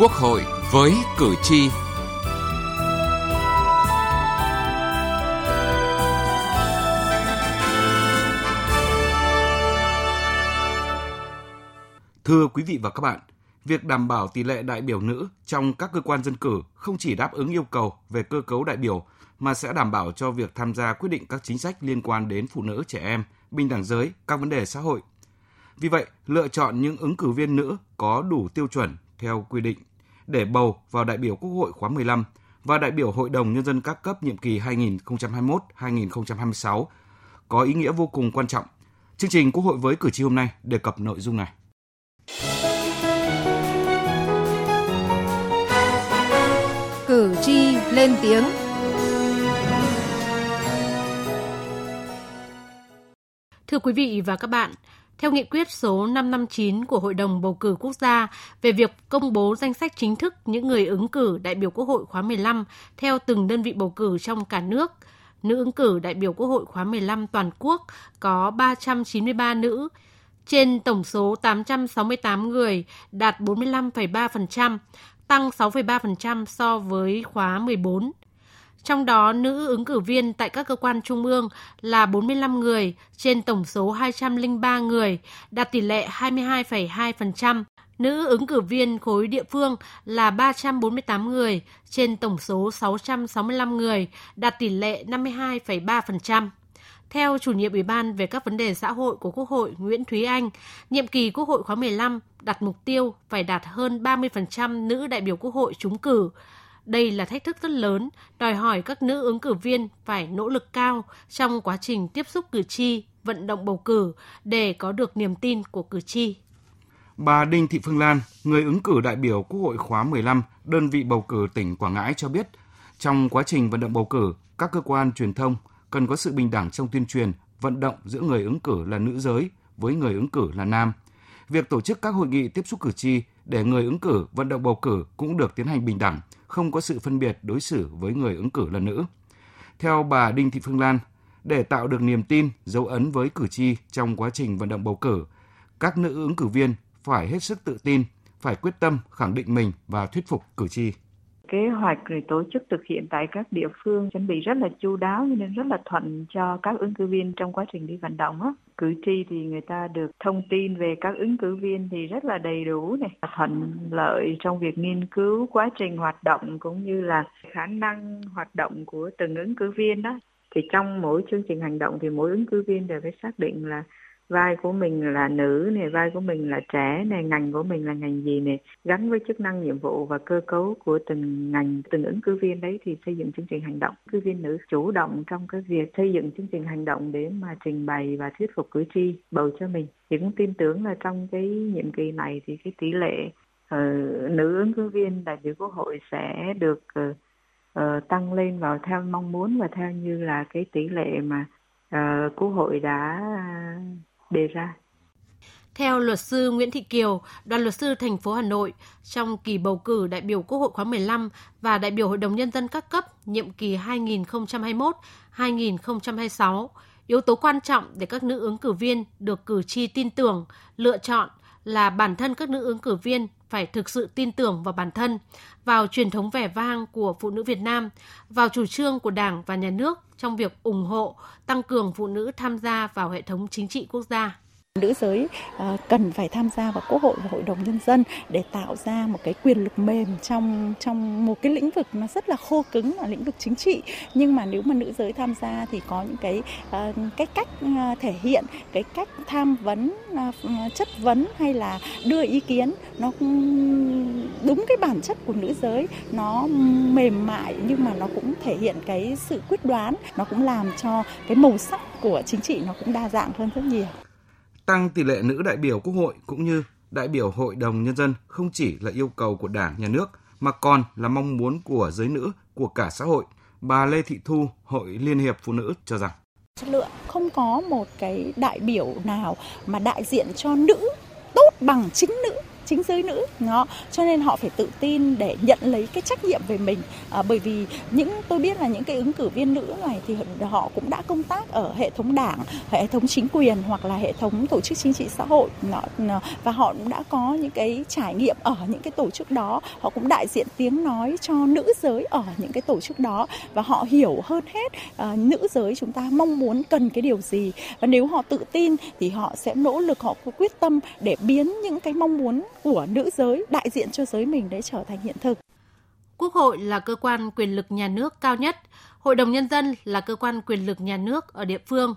Quốc hội với cử tri. Thưa quý vị và các bạn, việc đảm bảo tỷ lệ đại biểu nữ trong các cơ quan dân cử không chỉ đáp ứng yêu cầu về cơ cấu đại biểu mà sẽ đảm bảo cho việc tham gia quyết định các chính sách liên quan đến phụ nữ, trẻ em, bình đẳng giới, các vấn đề xã hội. Vì vậy, lựa chọn những ứng cử viên nữ có đủ tiêu chuẩn theo quy định để bầu vào đại biểu Quốc hội khóa 15 và đại biểu Hội đồng Nhân dân các cấp nhiệm kỳ 2021-2026 có ý nghĩa vô cùng quan trọng. Chương trình Quốc hội với cử tri hôm nay đề cập nội dung này. Cử tri lên tiếng Thưa quý vị và các bạn, theo nghị quyết số 559 của Hội đồng Bầu cử Quốc gia về việc công bố danh sách chính thức những người ứng cử đại biểu Quốc hội khóa 15 theo từng đơn vị bầu cử trong cả nước, nữ ứng cử đại biểu Quốc hội khóa 15 toàn quốc có 393 nữ, trên tổng số 868 người đạt 45,3%, tăng 6,3% so với khóa 14. Trong đó, nữ ứng cử viên tại các cơ quan trung ương là 45 người trên tổng số 203 người, đạt tỷ lệ 22,2%. Nữ ứng cử viên khối địa phương là 348 người trên tổng số 665 người, đạt tỷ lệ 52,3%. Theo chủ nhiệm Ủy ban về các vấn đề xã hội của Quốc hội Nguyễn Thúy Anh, nhiệm kỳ Quốc hội khóa 15 đặt mục tiêu phải đạt hơn 30% nữ đại biểu Quốc hội trúng cử, đây là thách thức rất lớn, đòi hỏi các nữ ứng cử viên phải nỗ lực cao trong quá trình tiếp xúc cử tri, vận động bầu cử để có được niềm tin của cử tri. Bà Đinh Thị Phương Lan, người ứng cử đại biểu Quốc hội khóa 15, đơn vị bầu cử tỉnh Quảng Ngãi cho biết, trong quá trình vận động bầu cử, các cơ quan truyền thông cần có sự bình đẳng trong tuyên truyền, vận động giữa người ứng cử là nữ giới với người ứng cử là nam. Việc tổ chức các hội nghị tiếp xúc cử tri để người ứng cử vận động bầu cử cũng được tiến hành bình đẳng, không có sự phân biệt đối xử với người ứng cử là nữ. Theo bà Đinh Thị Phương Lan, để tạo được niềm tin, dấu ấn với cử tri trong quá trình vận động bầu cử, các nữ ứng cử viên phải hết sức tự tin, phải quyết tâm khẳng định mình và thuyết phục cử tri kế hoạch rồi tổ chức thực hiện tại các địa phương chuẩn bị rất là chu đáo nên rất là thuận cho các ứng cử viên trong quá trình đi vận động á cử tri thì người ta được thông tin về các ứng cử viên thì rất là đầy đủ này. Thuận lợi trong việc nghiên cứu quá trình hoạt động cũng như là khả năng hoạt động của từng ứng cử viên đó. Thì trong mỗi chương trình hành động thì mỗi ứng cử viên đều phải xác định là vai của mình là nữ này vai của mình là trẻ này ngành của mình là ngành gì này gắn với chức năng nhiệm vụ và cơ cấu của từng ngành từng ứng cử viên đấy thì xây dựng chương trình hành động. Cử viên nữ chủ động trong cái việc xây dựng chương trình hành động để mà trình bày và thuyết phục cử tri bầu cho mình. Thì cũng tin tưởng là trong cái nhiệm kỳ này thì cái tỷ lệ uh, nữ ứng cử viên đại biểu quốc hội sẽ được uh, uh, tăng lên vào theo mong muốn và theo như là cái tỷ lệ mà uh, quốc hội đã đề ra. Theo luật sư Nguyễn Thị Kiều, đoàn luật sư thành phố Hà Nội, trong kỳ bầu cử đại biểu Quốc hội khóa 15 và đại biểu Hội đồng Nhân dân các cấp nhiệm kỳ 2021-2026, yếu tố quan trọng để các nữ ứng cử viên được cử tri tin tưởng, lựa chọn là bản thân các nữ ứng cử viên phải thực sự tin tưởng vào bản thân, vào truyền thống vẻ vang của phụ nữ Việt Nam, vào chủ trương của Đảng và Nhà nước trong việc ủng hộ, tăng cường phụ nữ tham gia vào hệ thống chính trị quốc gia. Nữ giới à, cần phải tham gia vào Quốc hội và Hội đồng Nhân dân để tạo ra một cái quyền lực mềm trong trong một cái lĩnh vực nó rất là khô cứng là lĩnh vực chính trị. Nhưng mà nếu mà nữ giới tham gia thì có những cái à, cái cách à, thể hiện, cái cách tham vấn, chất vấn hay là đưa ý kiến nó đúng cái bản chất của nữ giới, nó mềm mại nhưng mà nó cũng thể hiện cái sự quyết đoán, nó cũng làm cho cái màu sắc của chính trị nó cũng đa dạng hơn rất nhiều tăng tỷ lệ nữ đại biểu Quốc hội cũng như đại biểu Hội đồng Nhân dân không chỉ là yêu cầu của Đảng, Nhà nước, mà còn là mong muốn của giới nữ, của cả xã hội. Bà Lê Thị Thu, Hội Liên hiệp Phụ nữ cho rằng chất lượng không có một cái đại biểu nào mà đại diện cho nữ tốt bằng chính nữ chính giới nữ. Nó cho nên họ phải tự tin để nhận lấy cái trách nhiệm về mình. À, bởi vì những tôi biết là những cái ứng cử viên nữ này thì họ cũng đã công tác ở hệ thống đảng hệ thống chính quyền hoặc là hệ thống tổ chức chính trị xã hội. Nó, và họ cũng đã có những cái trải nghiệm ở những cái tổ chức đó. Họ cũng đại diện tiếng nói cho nữ giới ở những cái tổ chức đó. Và họ hiểu hơn hết à, nữ giới chúng ta mong muốn cần cái điều gì. Và nếu họ tự tin thì họ sẽ nỗ lực họ quyết tâm để biến những cái mong muốn của nữ giới đại diện cho giới mình để trở thành hiện thực. Quốc hội là cơ quan quyền lực nhà nước cao nhất, Hội đồng Nhân dân là cơ quan quyền lực nhà nước ở địa phương.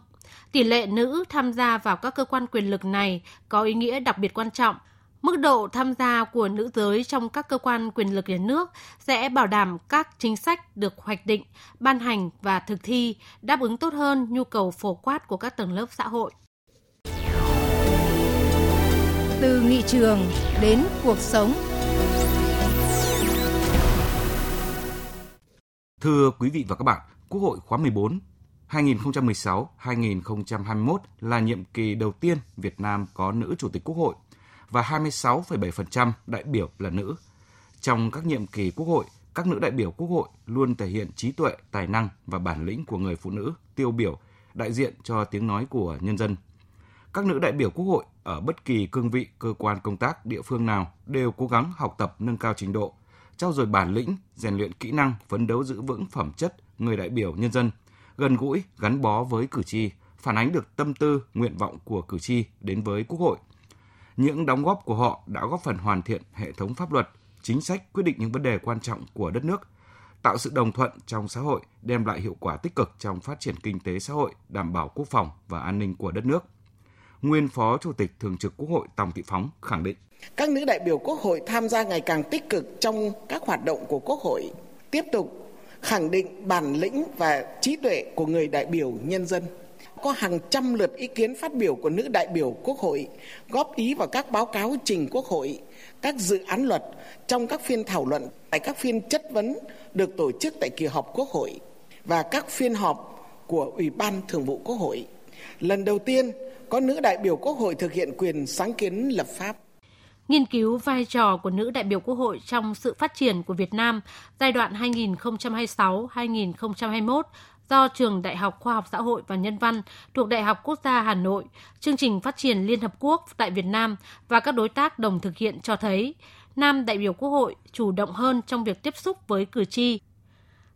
Tỷ lệ nữ tham gia vào các cơ quan quyền lực này có ý nghĩa đặc biệt quan trọng. Mức độ tham gia của nữ giới trong các cơ quan quyền lực nhà nước sẽ bảo đảm các chính sách được hoạch định, ban hành và thực thi đáp ứng tốt hơn nhu cầu phổ quát của các tầng lớp xã hội. Từ nghị trường đến cuộc sống. Thưa quý vị và các bạn, Quốc hội khóa 14 2016-2021 là nhiệm kỳ đầu tiên Việt Nam có nữ chủ tịch Quốc hội và 26,7% đại biểu là nữ. Trong các nhiệm kỳ Quốc hội, các nữ đại biểu Quốc hội luôn thể hiện trí tuệ, tài năng và bản lĩnh của người phụ nữ tiêu biểu, đại diện cho tiếng nói của nhân dân. Các nữ đại biểu Quốc hội ở bất kỳ cương vị, cơ quan công tác, địa phương nào đều cố gắng học tập nâng cao trình độ, trao dồi bản lĩnh, rèn luyện kỹ năng, phấn đấu giữ vững phẩm chất người đại biểu nhân dân, gần gũi, gắn bó với cử tri, phản ánh được tâm tư, nguyện vọng của cử tri đến với Quốc hội. Những đóng góp của họ đã góp phần hoàn thiện hệ thống pháp luật, chính sách quyết định những vấn đề quan trọng của đất nước, tạo sự đồng thuận trong xã hội, đem lại hiệu quả tích cực trong phát triển kinh tế xã hội, đảm bảo quốc phòng và an ninh của đất nước nguyên Phó Chủ tịch Thường trực Quốc hội Tòng Thị Phóng khẳng định. Các nữ đại biểu Quốc hội tham gia ngày càng tích cực trong các hoạt động của Quốc hội, tiếp tục khẳng định bản lĩnh và trí tuệ của người đại biểu nhân dân. Có hàng trăm lượt ý kiến phát biểu của nữ đại biểu Quốc hội, góp ý vào các báo cáo trình Quốc hội, các dự án luật trong các phiên thảo luận, tại các phiên chất vấn được tổ chức tại kỳ họp Quốc hội và các phiên họp của Ủy ban Thường vụ Quốc hội. Lần đầu tiên, có nữ đại biểu Quốc hội thực hiện quyền sáng kiến lập pháp. Nghiên cứu vai trò của nữ đại biểu Quốc hội trong sự phát triển của Việt Nam giai đoạn 2026-2021 do Trường Đại học Khoa học Xã hội và Nhân văn thuộc Đại học Quốc gia Hà Nội, chương trình phát triển Liên Hợp Quốc tại Việt Nam và các đối tác đồng thực hiện cho thấy nam đại biểu Quốc hội chủ động hơn trong việc tiếp xúc với cử tri.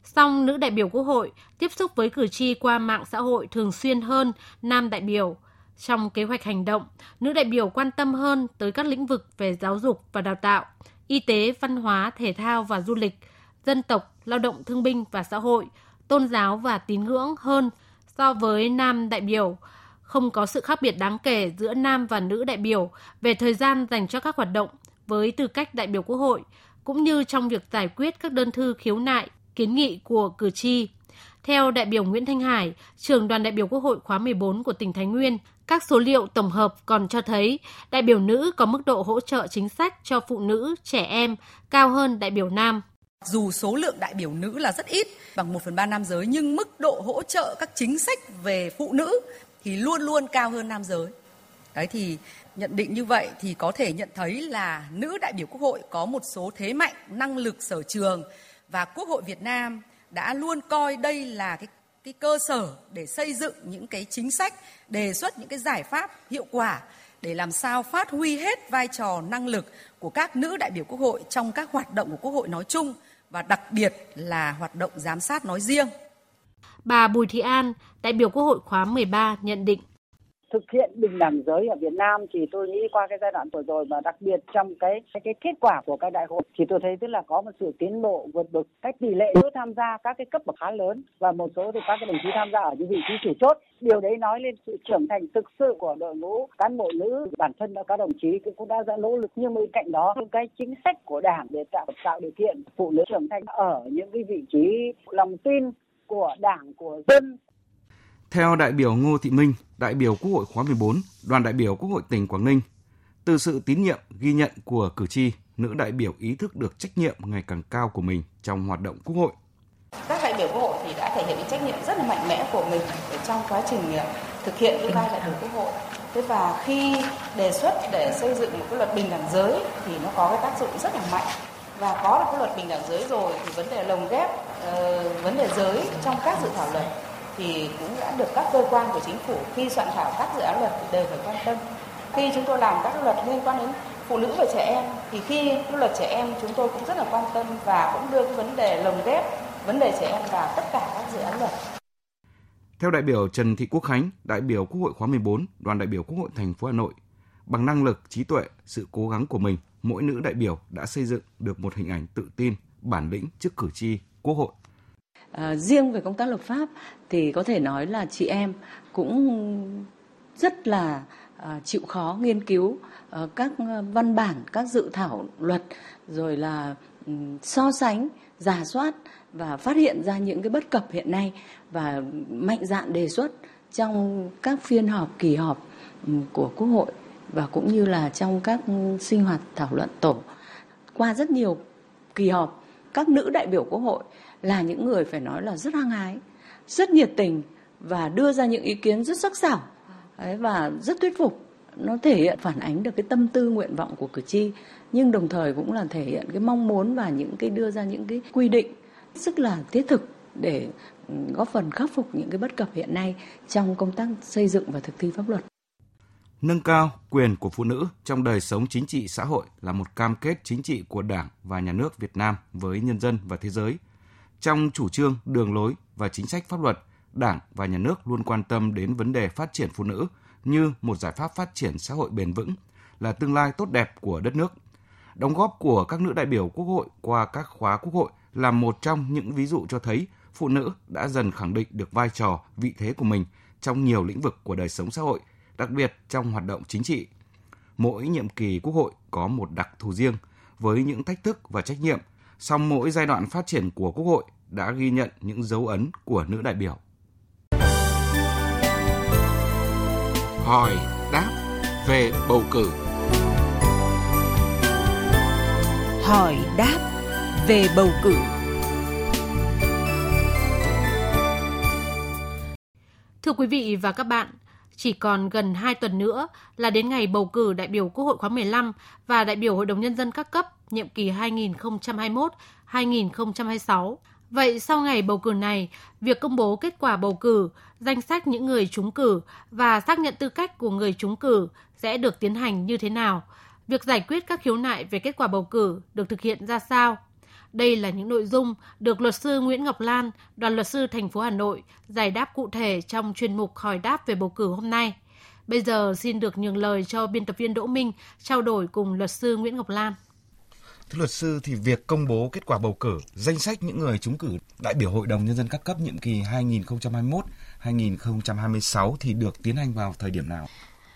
Song nữ đại biểu Quốc hội tiếp xúc với cử tri qua mạng xã hội thường xuyên hơn nam đại biểu. Trong kế hoạch hành động, nữ đại biểu quan tâm hơn tới các lĩnh vực về giáo dục và đào tạo, y tế, văn hóa, thể thao và du lịch, dân tộc, lao động thương binh và xã hội, tôn giáo và tín ngưỡng hơn so với nam đại biểu. Không có sự khác biệt đáng kể giữa nam và nữ đại biểu về thời gian dành cho các hoạt động với tư cách đại biểu Quốc hội, cũng như trong việc giải quyết các đơn thư khiếu nại, kiến nghị của cử tri. Theo đại biểu Nguyễn Thanh Hải, trưởng đoàn đại biểu Quốc hội khóa 14 của tỉnh Thái Nguyên, các số liệu tổng hợp còn cho thấy đại biểu nữ có mức độ hỗ trợ chính sách cho phụ nữ, trẻ em cao hơn đại biểu nam. Dù số lượng đại biểu nữ là rất ít, bằng 1 phần 3 nam giới, nhưng mức độ hỗ trợ các chính sách về phụ nữ thì luôn luôn cao hơn nam giới. Đấy thì nhận định như vậy thì có thể nhận thấy là nữ đại biểu Quốc hội có một số thế mạnh, năng lực sở trường và Quốc hội Việt Nam đã luôn coi đây là cái cái cơ sở để xây dựng những cái chính sách, đề xuất những cái giải pháp hiệu quả để làm sao phát huy hết vai trò năng lực của các nữ đại biểu Quốc hội trong các hoạt động của Quốc hội nói chung và đặc biệt là hoạt động giám sát nói riêng. Bà Bùi Thị An, đại biểu Quốc hội khóa 13 nhận định thực hiện bình đẳng giới ở Việt Nam thì tôi nghĩ qua cái giai đoạn vừa rồi và đặc biệt trong cái cái, cái kết quả của cái đại hội thì tôi thấy tức là có một sự tiến bộ vượt bậc. Cách tỷ lệ nữ tham gia các cái cấp bậc khá lớn và một số thì các cái đồng chí tham gia ở những vị trí chủ chốt. Điều đấy nói lên sự trưởng thành thực sự của đội ngũ cán bộ nữ. Bản thân đã các đồng chí cũng đã ra nỗ lực nhưng bên cạnh đó cái chính sách của đảng để tạo tạo điều kiện phụ nữ trưởng thành ở những cái vị trí lòng tin của đảng của dân theo đại biểu Ngô Thị Minh, đại biểu Quốc hội khóa 14, đoàn đại biểu Quốc hội tỉnh Quảng Ninh, từ sự tín nhiệm ghi nhận của cử tri, nữ đại biểu ý thức được trách nhiệm ngày càng cao của mình trong hoạt động Quốc hội. Các đại biểu Quốc hội thì đã thể hiện trách nhiệm rất là mạnh mẽ của mình trong quá trình à, thực hiện cái vai đại biểu quốc hội. Thế và khi đề xuất để xây dựng một cái luật bình đẳng giới thì nó có cái tác dụng rất là mạnh. Và có được cái luật bình đẳng giới rồi thì vấn đề lồng ghép uh, vấn đề giới trong các dự thảo luật thì cũng đã được các cơ quan của chính phủ khi soạn thảo các dự án luật thì đều phải quan tâm khi chúng tôi làm các luật liên quan đến phụ nữ và trẻ em thì khi luật trẻ em chúng tôi cũng rất là quan tâm và cũng đưa cái vấn đề lồng ghép vấn đề trẻ em vào tất cả các dự án luật. Theo đại biểu Trần Thị Quốc Khánh, đại biểu Quốc hội khóa 14, đoàn đại biểu Quốc hội thành phố Hà Nội, bằng năng lực, trí tuệ, sự cố gắng của mình, mỗi nữ đại biểu đã xây dựng được một hình ảnh tự tin, bản lĩnh trước cử tri, Quốc hội. À, riêng về công tác lập pháp thì có thể nói là chị em cũng rất là à, chịu khó nghiên cứu à, các văn bản, các dự thảo luật rồi là um, so sánh, giả soát và phát hiện ra những cái bất cập hiện nay và mạnh dạn đề xuất trong các phiên họp kỳ họp của Quốc hội và cũng như là trong các sinh hoạt thảo luận tổ. Qua rất nhiều kỳ họp các nữ đại biểu quốc hội là những người phải nói là rất hăng hái, rất nhiệt tình và đưa ra những ý kiến rất sắc sảo và rất thuyết phục nó thể hiện, phản ánh được cái tâm tư, nguyện vọng của cử tri, nhưng đồng thời cũng là thể hiện cái mong muốn và những cái đưa ra những cái quy định rất là thiết thực để ừ, góp phần khắc phục những cái bất cập hiện nay trong công tác xây dựng và thực thi pháp luật. Nâng cao quyền của phụ nữ trong đời sống chính trị xã hội là một cam kết chính trị của Đảng và Nhà nước Việt Nam với nhân dân và thế giới. Trong chủ trương, đường lối và chính sách pháp luật, Đảng và Nhà nước luôn quan tâm đến vấn đề phát triển phụ nữ như một giải pháp phát triển xã hội bền vững, là tương lai tốt đẹp của đất nước. Đóng góp của các nữ đại biểu Quốc hội qua các khóa Quốc hội là một trong những ví dụ cho thấy phụ nữ đã dần khẳng định được vai trò, vị thế của mình trong nhiều lĩnh vực của đời sống xã hội, đặc biệt trong hoạt động chính trị. Mỗi nhiệm kỳ Quốc hội có một đặc thù riêng với những thách thức và trách nhiệm, song mỗi giai đoạn phát triển của Quốc hội đã ghi nhận những dấu ấn của nữ đại biểu. Hỏi đáp về bầu cử. Hỏi đáp về bầu cử. Thưa quý vị và các bạn, chỉ còn gần 2 tuần nữa là đến ngày bầu cử đại biểu Quốc hội khóa 15 và đại biểu Hội đồng Nhân dân các cấp nhiệm kỳ 2021-2026. Vậy sau ngày bầu cử này, việc công bố kết quả bầu cử, danh sách những người trúng cử và xác nhận tư cách của người trúng cử sẽ được tiến hành như thế nào? Việc giải quyết các khiếu nại về kết quả bầu cử được thực hiện ra sao? Đây là những nội dung được luật sư Nguyễn Ngọc Lan, đoàn luật sư thành phố Hà Nội giải đáp cụ thể trong chuyên mục hỏi đáp về bầu cử hôm nay. Bây giờ xin được nhường lời cho biên tập viên Đỗ Minh trao đổi cùng luật sư Nguyễn Ngọc Lan. Thưa luật sư thì việc công bố kết quả bầu cử, danh sách những người trúng cử đại biểu Hội đồng nhân dân các cấp nhiệm kỳ 2021-2026 thì được tiến hành vào thời điểm nào?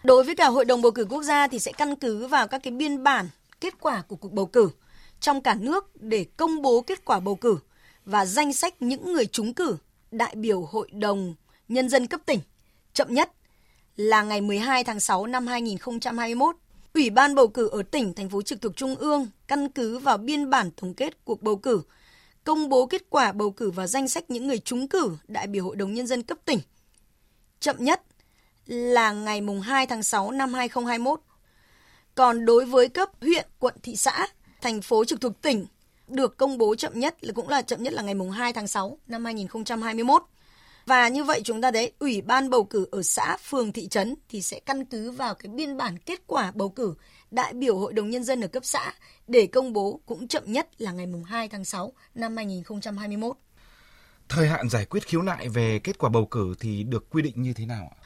Đối với cả Hội đồng bầu cử quốc gia thì sẽ căn cứ vào các cái biên bản kết quả của cuộc bầu cử trong cả nước để công bố kết quả bầu cử và danh sách những người trúng cử đại biểu Hội đồng Nhân dân cấp tỉnh chậm nhất là ngày 12 tháng 6 năm 2021. Ủy ban bầu cử ở tỉnh, thành phố trực thuộc Trung ương căn cứ vào biên bản tổng kết cuộc bầu cử, công bố kết quả bầu cử và danh sách những người trúng cử đại biểu Hội đồng Nhân dân cấp tỉnh. Chậm nhất là ngày 2 tháng 6 năm 2021. Còn đối với cấp huyện, quận, thị xã thành phố trực thuộc tỉnh được công bố chậm nhất là cũng là chậm nhất là ngày mùng 2 tháng 6 năm 2021. Và như vậy chúng ta thấy Ủy ban bầu cử ở xã, phường, thị trấn thì sẽ căn cứ vào cái biên bản kết quả bầu cử đại biểu Hội đồng Nhân dân ở cấp xã để công bố cũng chậm nhất là ngày mùng 2 tháng 6 năm 2021. Thời hạn giải quyết khiếu nại về kết quả bầu cử thì được quy định như thế nào ạ?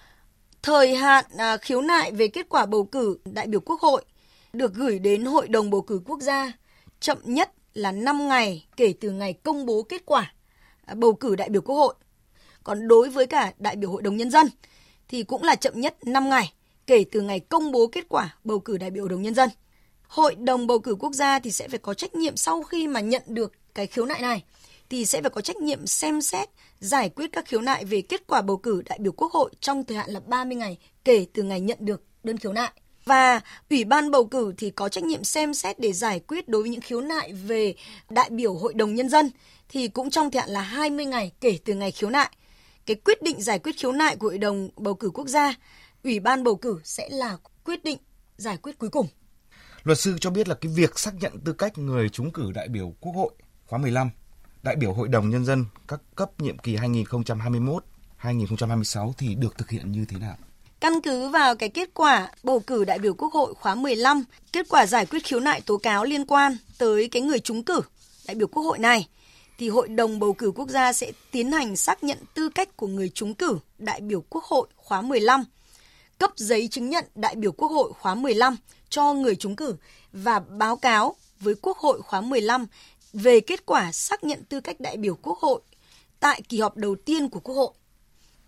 Thời hạn à, khiếu nại về kết quả bầu cử đại biểu Quốc hội được gửi đến Hội đồng bầu cử quốc gia, chậm nhất là 5 ngày kể từ ngày công bố kết quả à, bầu cử đại biểu Quốc hội. Còn đối với cả đại biểu Hội đồng Nhân dân thì cũng là chậm nhất 5 ngày kể từ ngày công bố kết quả bầu cử đại biểu Hội đồng Nhân dân. Hội đồng bầu cử quốc gia thì sẽ phải có trách nhiệm sau khi mà nhận được cái khiếu nại này, thì sẽ phải có trách nhiệm xem xét, giải quyết các khiếu nại về kết quả bầu cử đại biểu Quốc hội trong thời hạn là 30 ngày kể từ ngày nhận được đơn khiếu nại. Và Ủy ban bầu cử thì có trách nhiệm xem xét để giải quyết đối với những khiếu nại về đại biểu Hội đồng Nhân dân thì cũng trong thời hạn là 20 ngày kể từ ngày khiếu nại. cái quyết định giải quyết khiếu nại của Hội đồng bầu cử quốc gia, Ủy ban bầu cử sẽ là quyết định giải quyết cuối cùng. Luật sư cho biết là cái việc xác nhận tư cách người trúng cử đại biểu Quốc hội khóa 15, đại biểu Hội đồng Nhân dân các cấp nhiệm kỳ 2021-2026 thì được thực hiện như thế nào? Căn cứ vào cái kết quả bầu cử đại biểu Quốc hội khóa 15, kết quả giải quyết khiếu nại tố cáo liên quan tới cái người trúng cử đại biểu Quốc hội này, thì Hội đồng bầu cử quốc gia sẽ tiến hành xác nhận tư cách của người trúng cử đại biểu Quốc hội khóa 15, cấp giấy chứng nhận đại biểu Quốc hội khóa 15 cho người trúng cử và báo cáo với Quốc hội khóa 15 về kết quả xác nhận tư cách đại biểu Quốc hội tại kỳ họp đầu tiên của Quốc hội.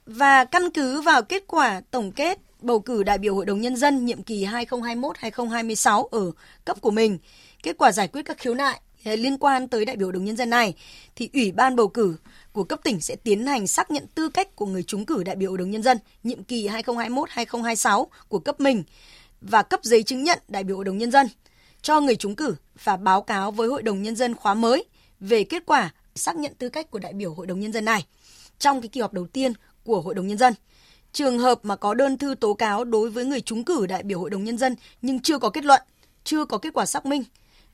Và căn cứ vào kết quả tổng kết bầu cử đại biểu Hội đồng Nhân dân nhiệm kỳ 2021-2026 ở cấp của mình, kết quả giải quyết các khiếu nại à, liên quan tới đại biểu Hội đồng Nhân dân này, thì Ủy ban bầu cử của cấp tỉnh sẽ tiến hành xác nhận tư cách của người trúng cử đại biểu Hội đồng Nhân dân nhiệm kỳ 2021-2026 của cấp mình và cấp giấy chứng nhận đại biểu Hội đồng Nhân dân cho người trúng cử và báo cáo với Hội đồng Nhân dân khóa mới về kết quả xác nhận tư cách của đại biểu Hội đồng Nhân dân này. Trong cái kỳ họp đầu tiên của Hội đồng Nhân dân. Trường hợp mà có đơn thư tố cáo đối với người trúng cử đại biểu Hội đồng Nhân dân nhưng chưa có kết luận, chưa có kết quả xác minh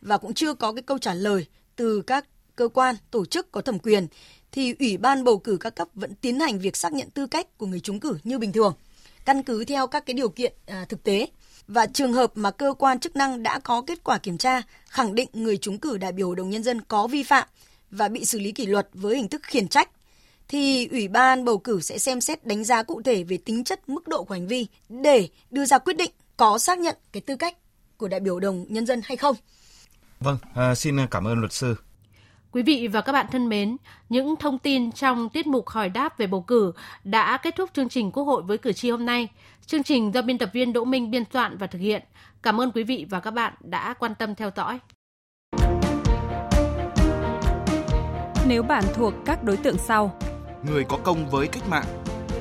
và cũng chưa có cái câu trả lời từ các cơ quan, tổ chức có thẩm quyền thì Ủy ban bầu cử các cấp vẫn tiến hành việc xác nhận tư cách của người trúng cử như bình thường, căn cứ theo các cái điều kiện à, thực tế và trường hợp mà cơ quan chức năng đã có kết quả kiểm tra khẳng định người trúng cử đại biểu Hội đồng Nhân dân có vi phạm và bị xử lý kỷ luật với hình thức khiển trách, thì Ủy ban bầu cử sẽ xem xét đánh giá cụ thể về tính chất mức độ của hành vi để đưa ra quyết định có xác nhận cái tư cách của đại biểu đồng nhân dân hay không. Vâng, à, xin cảm ơn luật sư. Quý vị và các bạn thân mến, những thông tin trong tiết mục hỏi đáp về bầu cử đã kết thúc chương trình Quốc hội với cử tri hôm nay. Chương trình do biên tập viên Đỗ Minh biên soạn và thực hiện. Cảm ơn quý vị và các bạn đã quan tâm theo dõi. Nếu bạn thuộc các đối tượng sau: người có công với cách mạng,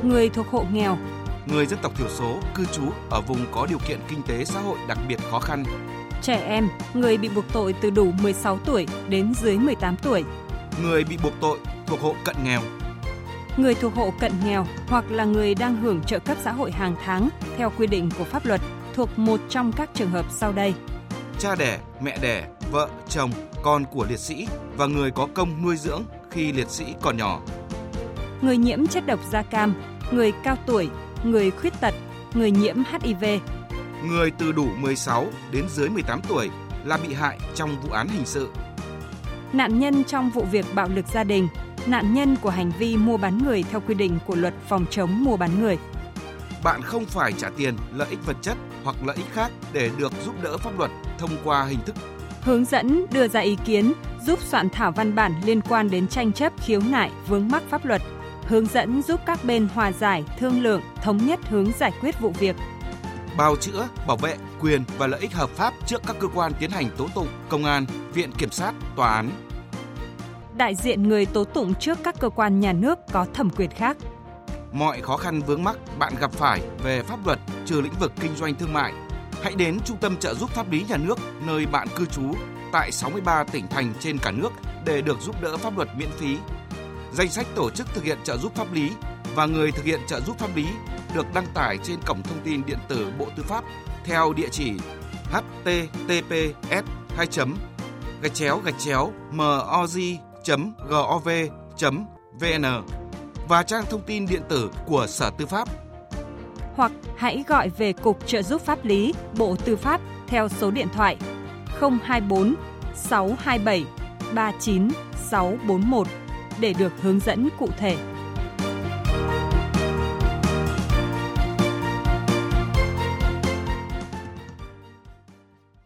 người thuộc hộ nghèo, người dân tộc thiểu số cư trú ở vùng có điều kiện kinh tế xã hội đặc biệt khó khăn, trẻ em, người bị buộc tội từ đủ 16 tuổi đến dưới 18 tuổi, người bị buộc tội thuộc hộ cận nghèo, người thuộc hộ cận nghèo hoặc là người đang hưởng trợ cấp xã hội hàng tháng theo quy định của pháp luật thuộc một trong các trường hợp sau đây. Cha đẻ, mẹ đẻ, vợ, chồng, con của liệt sĩ và người có công nuôi dưỡng khi liệt sĩ còn nhỏ. Người nhiễm chất độc da cam, người cao tuổi, người khuyết tật, người nhiễm HIV, người từ đủ 16 đến dưới 18 tuổi là bị hại trong vụ án hình sự. Nạn nhân trong vụ việc bạo lực gia đình, nạn nhân của hành vi mua bán người theo quy định của luật phòng chống mua bán người. Bạn không phải trả tiền, lợi ích vật chất hoặc lợi ích khác để được giúp đỡ pháp luật thông qua hình thức hướng dẫn đưa ra ý kiến, giúp soạn thảo văn bản liên quan đến tranh chấp khiếu nại vướng mắc pháp luật, hướng dẫn giúp các bên hòa giải, thương lượng, thống nhất hướng giải quyết vụ việc, bào chữa, bảo vệ quyền và lợi ích hợp pháp trước các cơ quan tiến hành tố tụng, công an, viện kiểm sát, tòa án. Đại diện người tố tụng trước các cơ quan nhà nước có thẩm quyền khác. Mọi khó khăn vướng mắc bạn gặp phải về pháp luật trừ lĩnh vực kinh doanh thương mại, hãy đến Trung tâm trợ giúp pháp lý nhà nước nơi bạn cư trú tại 63 tỉnh thành trên cả nước để được giúp đỡ pháp luật miễn phí. Danh sách tổ chức thực hiện trợ giúp pháp lý và người thực hiện trợ giúp pháp lý được đăng tải trên cổng thông tin điện tử Bộ Tư pháp theo địa chỉ https 2 gạch chéo gạch chéo moz.gov.vn và trang thông tin điện tử của Sở Tư pháp. Hoặc hãy gọi về Cục Trợ giúp pháp lý, Bộ Tư pháp theo số điện thoại 024 627 39641 để được hướng dẫn cụ thể.